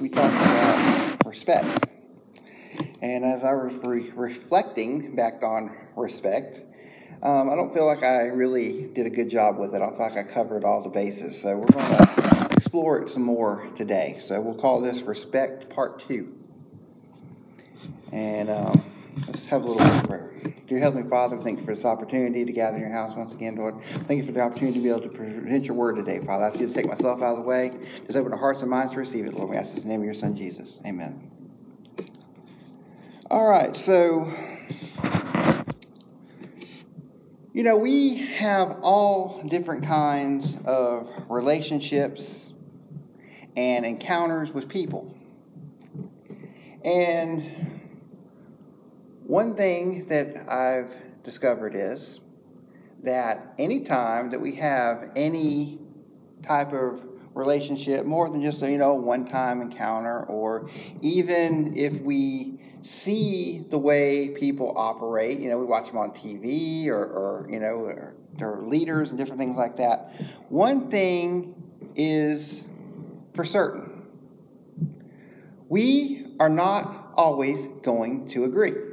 we talked about respect. And as I was re- reflecting back on respect, um, I don't feel like I really did a good job with it. I feel like I covered all the bases. So we're going to explore it some more today. So we'll call this Respect Part 2. And um, let's have a little prayer. Dear Heavenly Father, thank you for this opportunity to gather in your house once again, Lord. Thank you for the opportunity to be able to present your word today, Father. I ask you to take myself out of the way. Just open our hearts and minds to receive it, Lord. We ask this in the name of your Son, Jesus. Amen. All right, so you know, we have all different kinds of relationships and encounters with people. And one thing that I've discovered is that anytime that we have any type of relationship, more than just a you know one time encounter, or even if we see the way people operate. You know, we watch them on TV or, or you know, or, or leaders and different things like that. One thing is for certain we are not always going to agree.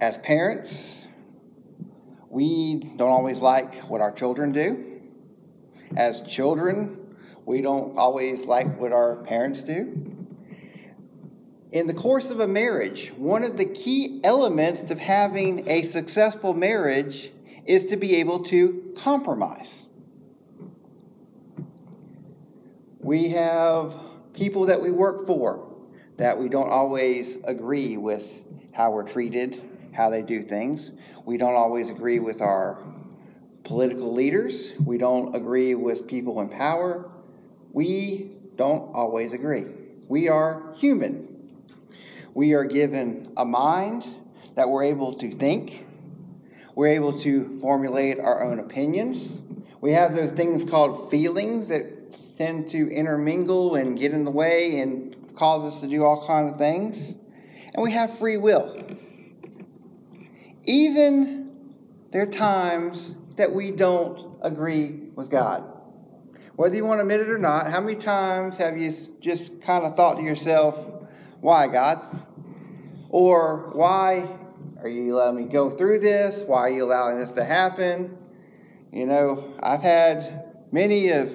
As parents, we don't always like what our children do. As children, we don't always like what our parents do in the course of a marriage, one of the key elements of having a successful marriage is to be able to compromise. We have people that we work for that we don't always agree with how we're treated, how they do things. We don't always agree with our political leaders. We don't agree with people in power. We don't always agree. We are human. We are given a mind that we're able to think. We're able to formulate our own opinions. We have those things called feelings that tend to intermingle and get in the way and cause us to do all kinds of things. And we have free will. Even there are times that we don't agree with God. Whether you want to admit it or not, how many times have you just kind of thought to yourself, why, God? Or why are you letting me go through this? Why are you allowing this to happen? You know, I've had many of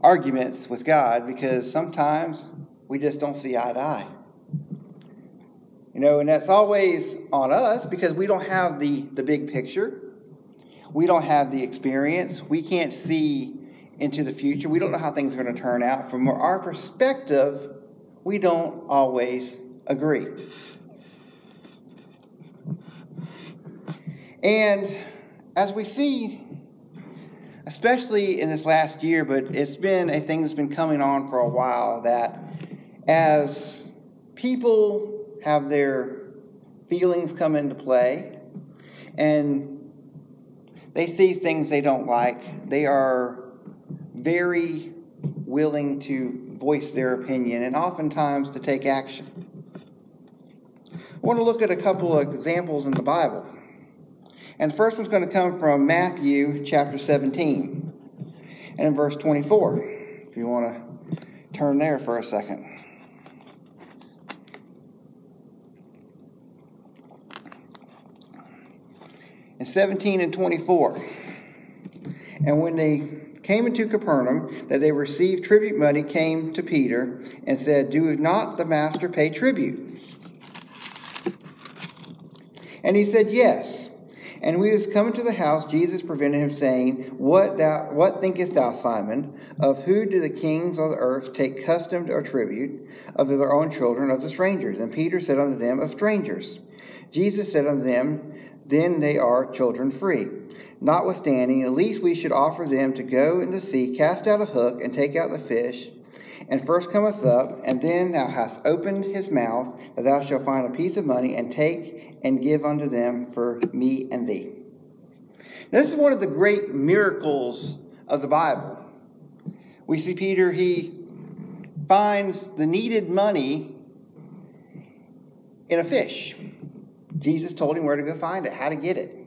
arguments with God because sometimes we just don't see eye to eye. You know, and that's always on us because we don't have the, the big picture. We don't have the experience. We can't see into the future. We don't know how things are going to turn out. From our perspective, we don't always agree. And as we see, especially in this last year, but it's been a thing that's been coming on for a while, that as people have their feelings come into play and they see things they don't like, they are very willing to voice their opinion and oftentimes to take action. I want to look at a couple of examples in the Bible. And the first one's going to come from Matthew chapter 17 and in verse 24. If you want to turn there for a second. In 17 and 24. And when they came into Capernaum, that they received tribute money, came to Peter and said, Do not the master pay tribute? And he said, Yes. And when he was coming to the house, Jesus prevented him, saying, What thou what thinkest thou, Simon? Of who do the kings of the earth take custom or tribute? Of their own children, of the strangers? And Peter said unto them, Of strangers. Jesus said unto them, Then they are children free. Notwithstanding, at least we should offer them to go into the sea, cast out a hook, and take out the fish. And first cometh up, and then thou hast opened his mouth, that thou shalt find a piece of money, and take and give unto them for me and thee. Now, this is one of the great miracles of the Bible. We see Peter, he finds the needed money in a fish. Jesus told him where to go find it, how to get it.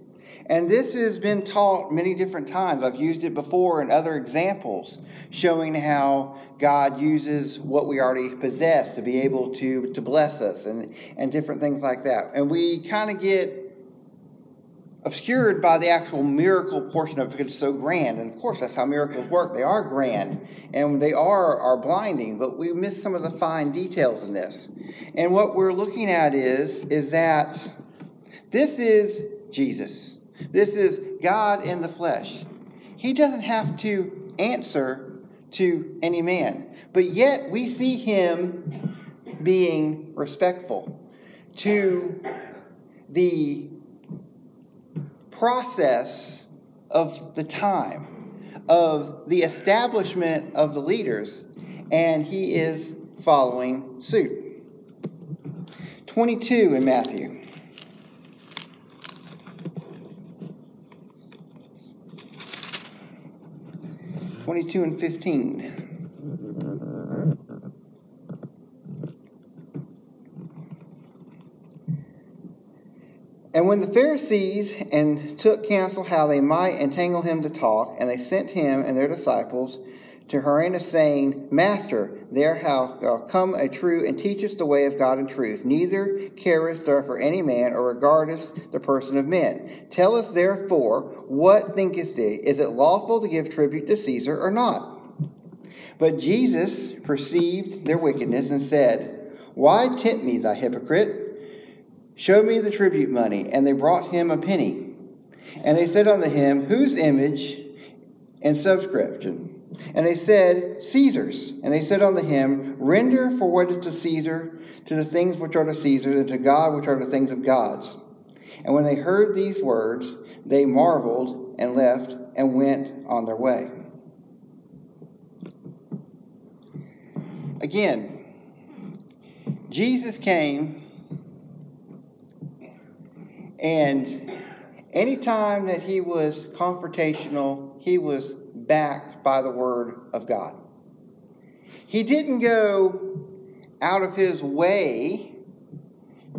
And this has been taught many different times. I've used it before in other examples, showing how God uses what we already possess to be able to, to bless us and, and different things like that. And we kind of get obscured by the actual miracle portion of it because it's so grand. And of course, that's how miracles work. They are grand and they are, are blinding, but we miss some of the fine details in this. And what we're looking at is, is that this is Jesus. This is God in the flesh. He doesn't have to answer to any man, but yet we see him being respectful to the process of the time, of the establishment of the leaders, and he is following suit. 22 in Matthew. Twenty-two and fifteen. And when the Pharisees and took counsel how they might entangle him to talk, and they sent him and their disciples to Herodians, saying, Master, there hath uh, come a true and teachest the way of God in truth. Neither carest thou for any man, or regardest the person of men. Tell us therefore, what thinkest thee? Is it lawful to give tribute to Caesar or not? But Jesus perceived their wickedness and said, Why tempt me, thou hypocrite? Show me the tribute money. And they brought him a penny. And they said unto him, Whose image and subscription? And they said, Caesar's. And they said unto him, Render for what is to Caesar, to the things which are to Caesar, and to God which are the things of God's. And when they heard these words, they marveled and left and went on their way. Again, Jesus came and anytime that he was confrontational, he was backed by the Word of God. He didn't go out of his way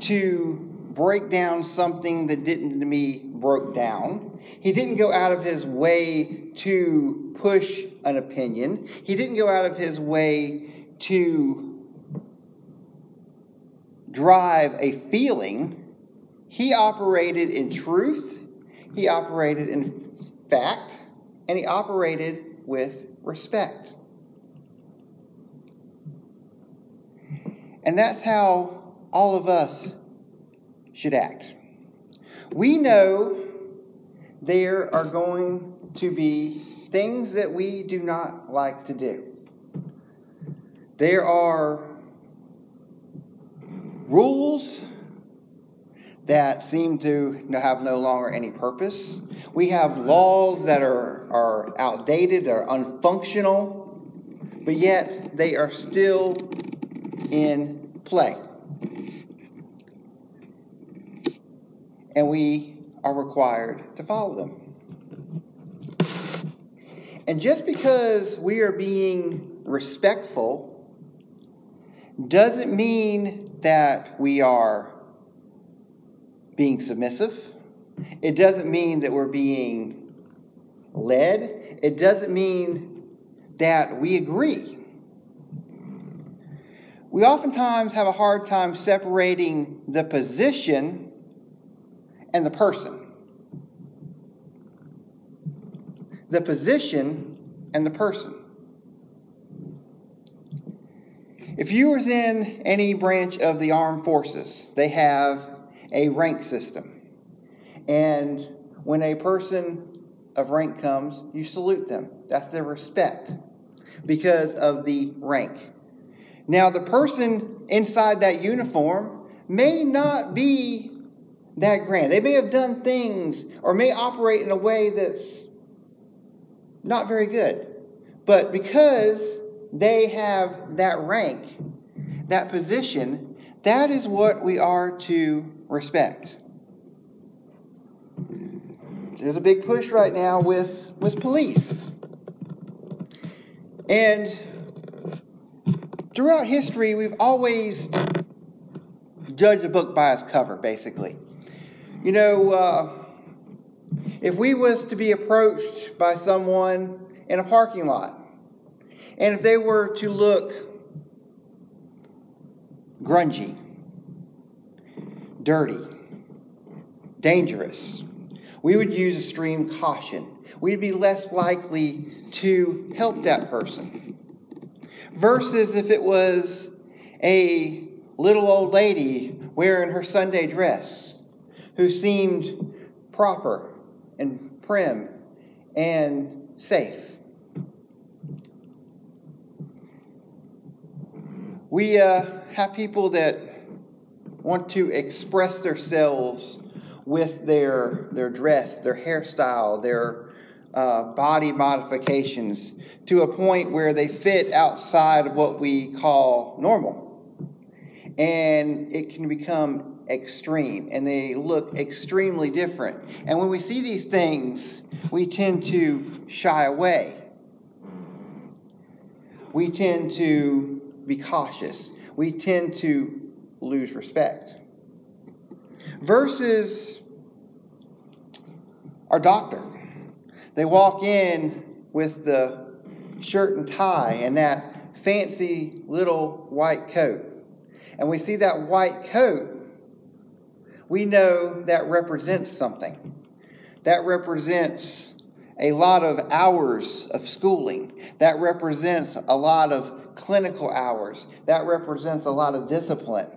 to break down something that didn't to be broke down. He didn't go out of his way to push an opinion. He didn't go out of his way to drive a feeling. He operated in truth, he operated in fact, and he operated with respect. And that's how all of us should act. We know there are going to be things that we do not like to do. There are rules that seem to have no longer any purpose. We have laws that are, are outdated, are unfunctional, but yet they are still in play. And we are required to follow them. And just because we are being respectful doesn't mean that we are being submissive. It doesn't mean that we're being led. It doesn't mean that we agree. We oftentimes have a hard time separating the position and the person. The position and the person. If you was in any branch of the armed forces, they have a rank system. And when a person of rank comes, you salute them. That's their respect because of the rank. Now, the person inside that uniform may not be that grand. They may have done things or may operate in a way that's not very good. But because they have that rank, that position, that is what we are to respect. There's a big push right now with, with police. And throughout history, we've always judged a book by its cover, basically. You know, uh, If we was to be approached by someone in a parking lot, and if they were to look grungy, dirty, dangerous, we would use extreme caution. We'd be less likely to help that person. Versus if it was a little old lady wearing her Sunday dress who seemed proper and prim and safe. We uh, have people that want to express themselves with their, their dress, their hairstyle, their uh, body modifications to a point where they fit outside of what we call normal. And it can become extreme and they look extremely different. And when we see these things, we tend to shy away. We tend to be cautious. We tend to lose respect. Versus our doctor. They walk in with the shirt and tie and that fancy little white coat. And we see that white coat, we know that represents something. That represents a lot of hours of schooling. That represents a lot of clinical hours. That represents a lot of discipline.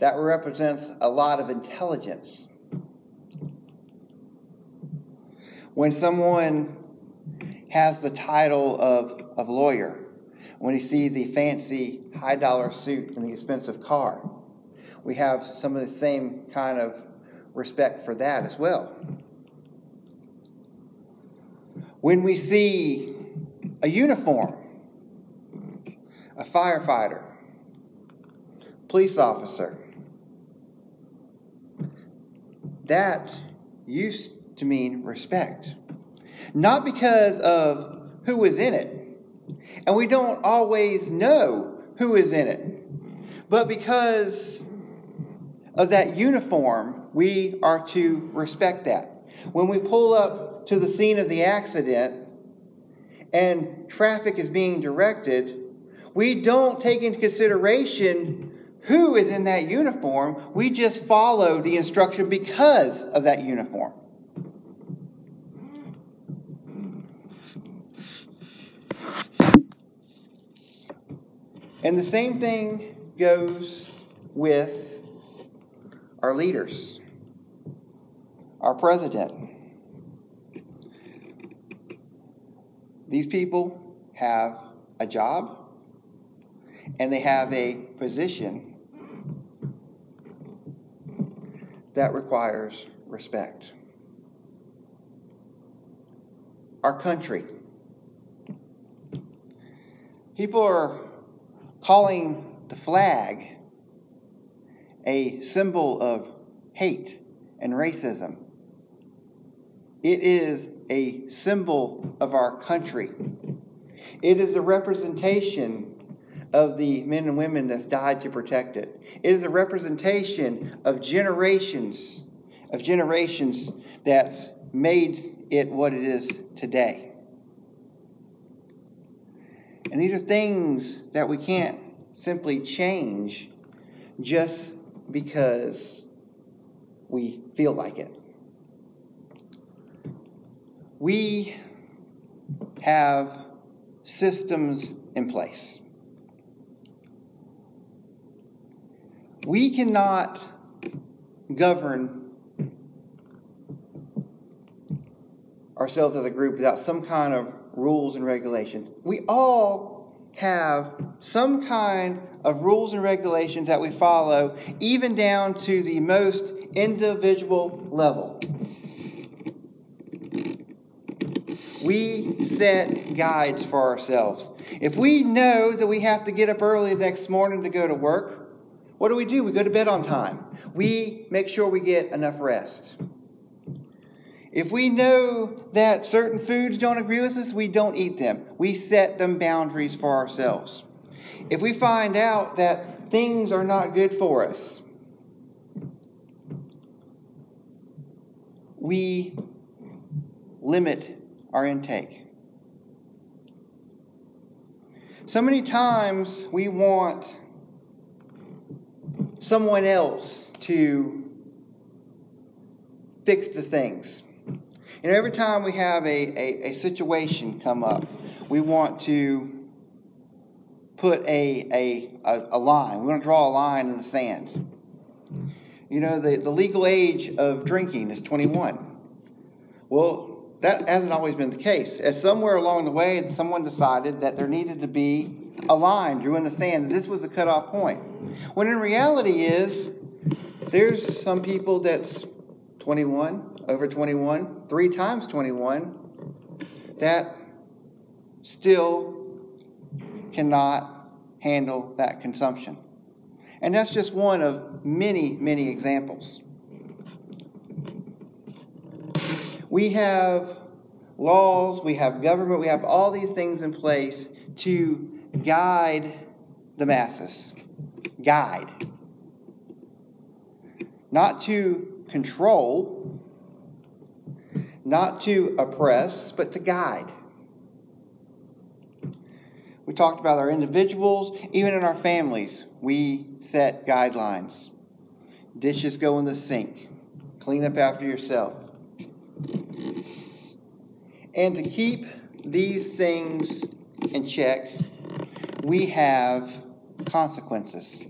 That represents a lot of intelligence. When someone has the title of, of lawyer, when you see the fancy high dollar suit and the expensive car, we have some of the same kind of respect for that as well. When we see a uniform, a firefighter, police officer. That used to mean respect. Not because of who was in it, and we don't always know who is in it, but because of that uniform, we are to respect that. When we pull up to the scene of the accident and traffic is being directed, we don't take into consideration who is in that uniform. We just follow the instruction because of that uniform. And the same thing goes with our leaders, our president. These people have a job, and they have a position that requires respect. Our country. People are calling the flag a symbol of hate and racism. It is a symbol of our country. It is a representation of the men and women that's died to protect it. It is a representation of generations, of generations that's made it what it is today. And these are things that we can't simply change just because we feel like it. We have systems in place. We cannot govern ourselves as a group without some kind of rules and regulations. We all have some kind of rules and regulations that we follow, even down to the most individual level. We set guides for ourselves. If we know that we have to get up early next morning to go to work, what do we do? We go to bed on time. We make sure we get enough rest. If we know that certain foods don't agree with us, we don't eat them. We set them boundaries for ourselves. If we find out that things are not good for us, we limit our intake. So many times we want someone else to fix the things. Know, every time we have a, a, a situation come up, we want to put a, a, a, line. We want to draw a line in the sand. You know, the, the legal age of drinking is 21. Well, that hasn't always been the case. As somewhere along the way, someone decided that there needed to be a line drew in the sand, this was the cutoff point. When in reality is, there's some people that's 21, over 21, three times 21, that still cannot handle that consumption. And that's just one of many, many examples. We have laws, we have government, we have all these things in place to guide the masses. Guide. Not to control, not to oppress, but to guide. We talked about our individuals, even in our families, we set guidelines. Dishes go in the sink. Clean up after yourself. And to keep these things in check, we have consequences.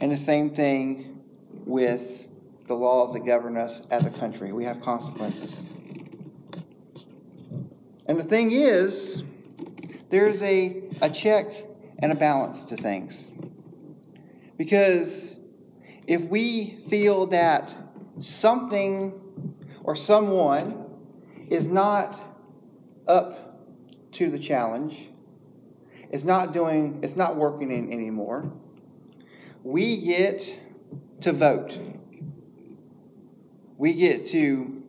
And the same thing with the laws that govern us as a country. We have consequences. And the thing is, there's a, a check and a balance to things. Because if we feel that something or someone is not up to the challenge, is not doing, it's not working in anymore, we get to vote. We get to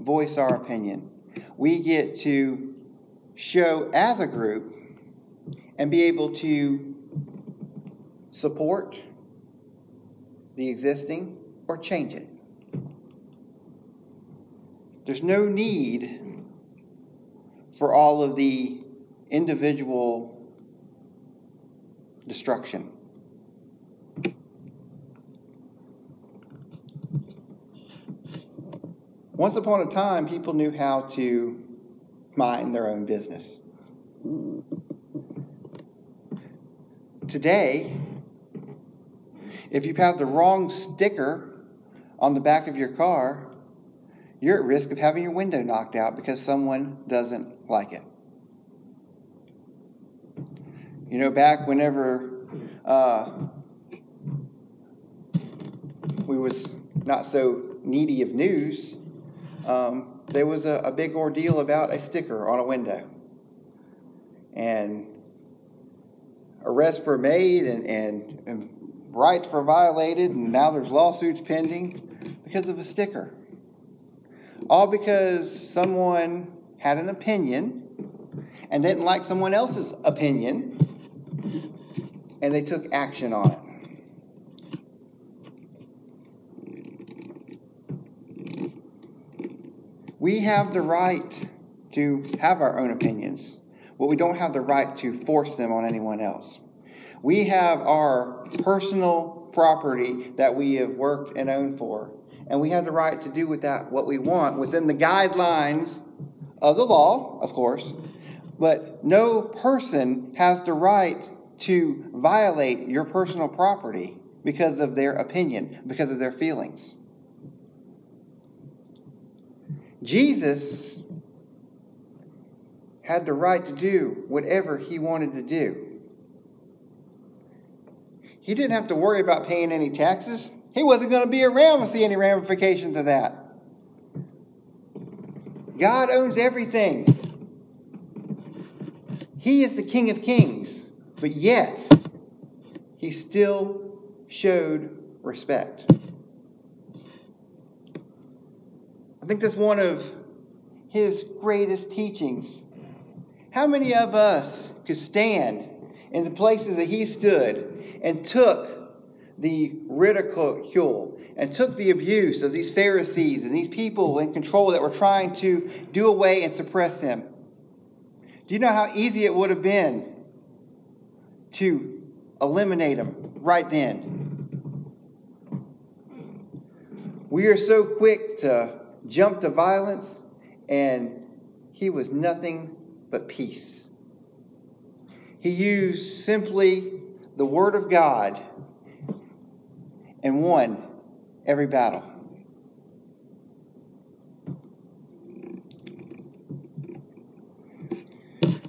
voice our opinion. We get to show as a group and be able to support the existing or change it. There's no need for all of the individual destruction. Once upon a time, people knew how to mind their own business. Today, if you have the wrong sticker on the back of your car, you're at risk of having your window knocked out because someone doesn't like it. You know, back whenever uh, we was not so needy of news, um, there was a, a big ordeal about a sticker on a window. And arrests were made and, and, and rights were violated, and now there's lawsuits pending because of a sticker. All because someone had an opinion and didn't like someone else's opinion, and they took action on it. We have the right to have our own opinions, but we don't have the right to force them on anyone else. We have our personal property that we have worked and owned for, and we have the right to do with that what we want within the guidelines of the law, of course, but no person has the right to violate your personal property because of their opinion, because of their feelings. Jesus had the right to do whatever he wanted to do. He didn't have to worry about paying any taxes. He wasn't going to be around to see any ramifications of that. God owns everything. He is the King of Kings, but yet he still showed respect. I think that's one of his greatest teachings. How many of us could stand in the places that he stood and took the ridicule and took the abuse of these Pharisees and these people in control that were trying to do away and suppress him. Do you know how easy it would have been to eliminate them right then? We are so quick to jump to violence, and he was nothing but peace. He used simply the Word of God and won every battle.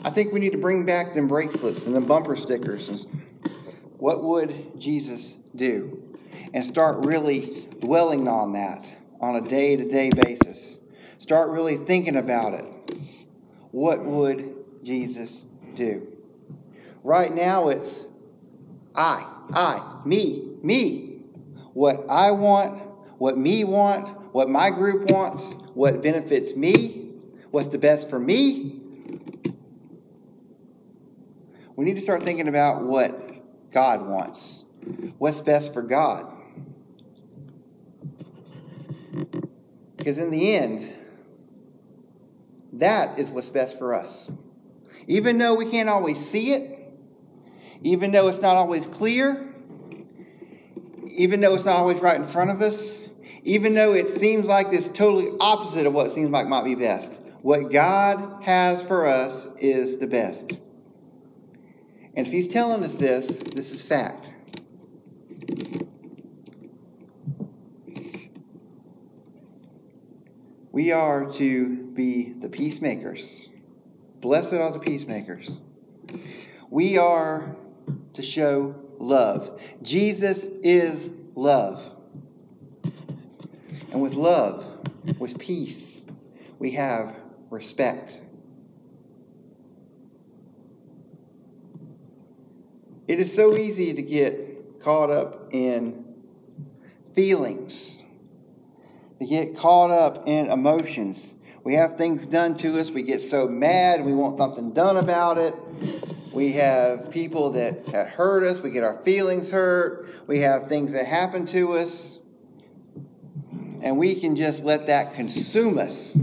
I think we need to bring back them bracelets and the bumper stickers. And what would Jesus do? And start really dwelling on that on a day to day basis. Start really thinking about it. What would Jesus do? Right now it's I, I, me, me. What I want, what me want, what my group wants, what benefits me, what's the best for me. We need to start thinking about what God wants. What's best for God? Because in the end, that is what's best for us. Even though we can't always see it, even though it's not always clear, even though it's not always right in front of us, even though it seems like it's totally opposite of what seems like might be best. What God has for us is the best. And if He's telling us this, this is fact. We are to be the peacemakers. Blessed are the peacemakers. We are to show love. Jesus is love. And with love, with peace, we have respect. It is so easy to get caught up in feelings to get caught up in emotions. We have things done to us, we get so mad, we want something done about it. We have people that, that hurt us, we get our feelings hurt, we have things that happen to us, and we can just let that consume us.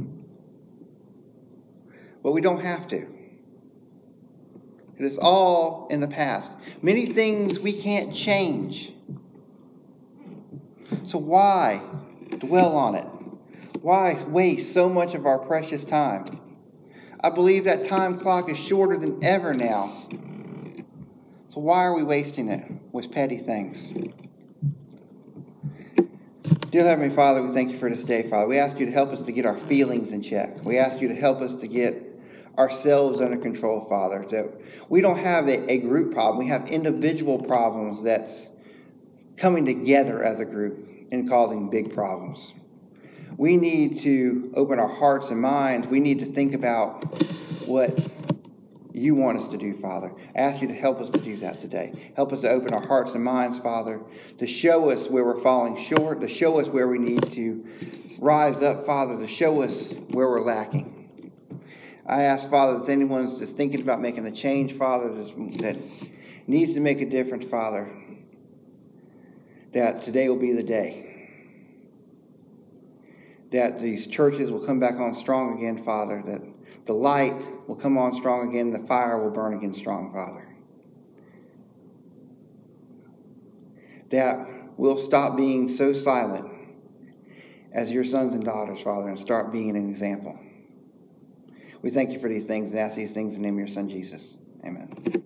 But we don't have to. It is all in the past. Many things we can't change. So why dwell on it? Why waste so much of our precious time? I believe that time clock is shorter than ever now. So why are we wasting it with petty things? Dear Heavenly Father, we thank you for this day, Father. We ask you to help us to get our feelings in check. We ask you to help us to get ourselves under control, Father. That we don't have a, a group problem, we have individual problems that's coming together as a group and causing big problems. We need to open our hearts and minds. We need to think about what you want us to do, Father. I ask you to help us to do that today. Help us to open our hearts and minds, Father, to show us where we're falling short, to show us where we need to rise up, Father, to show us where we're lacking. I ask, Father, if anyone just thinking about making a change, Father, that needs to make a difference, Father, that today will be the day. That these churches will come back on strong again, Father. That the light will come on strong again. The fire will burn again strong, Father. That we'll stop being so silent as your sons and daughters, Father, and start being an example. We thank you for these things and ask these things in the name of your Son, Jesus. Amen.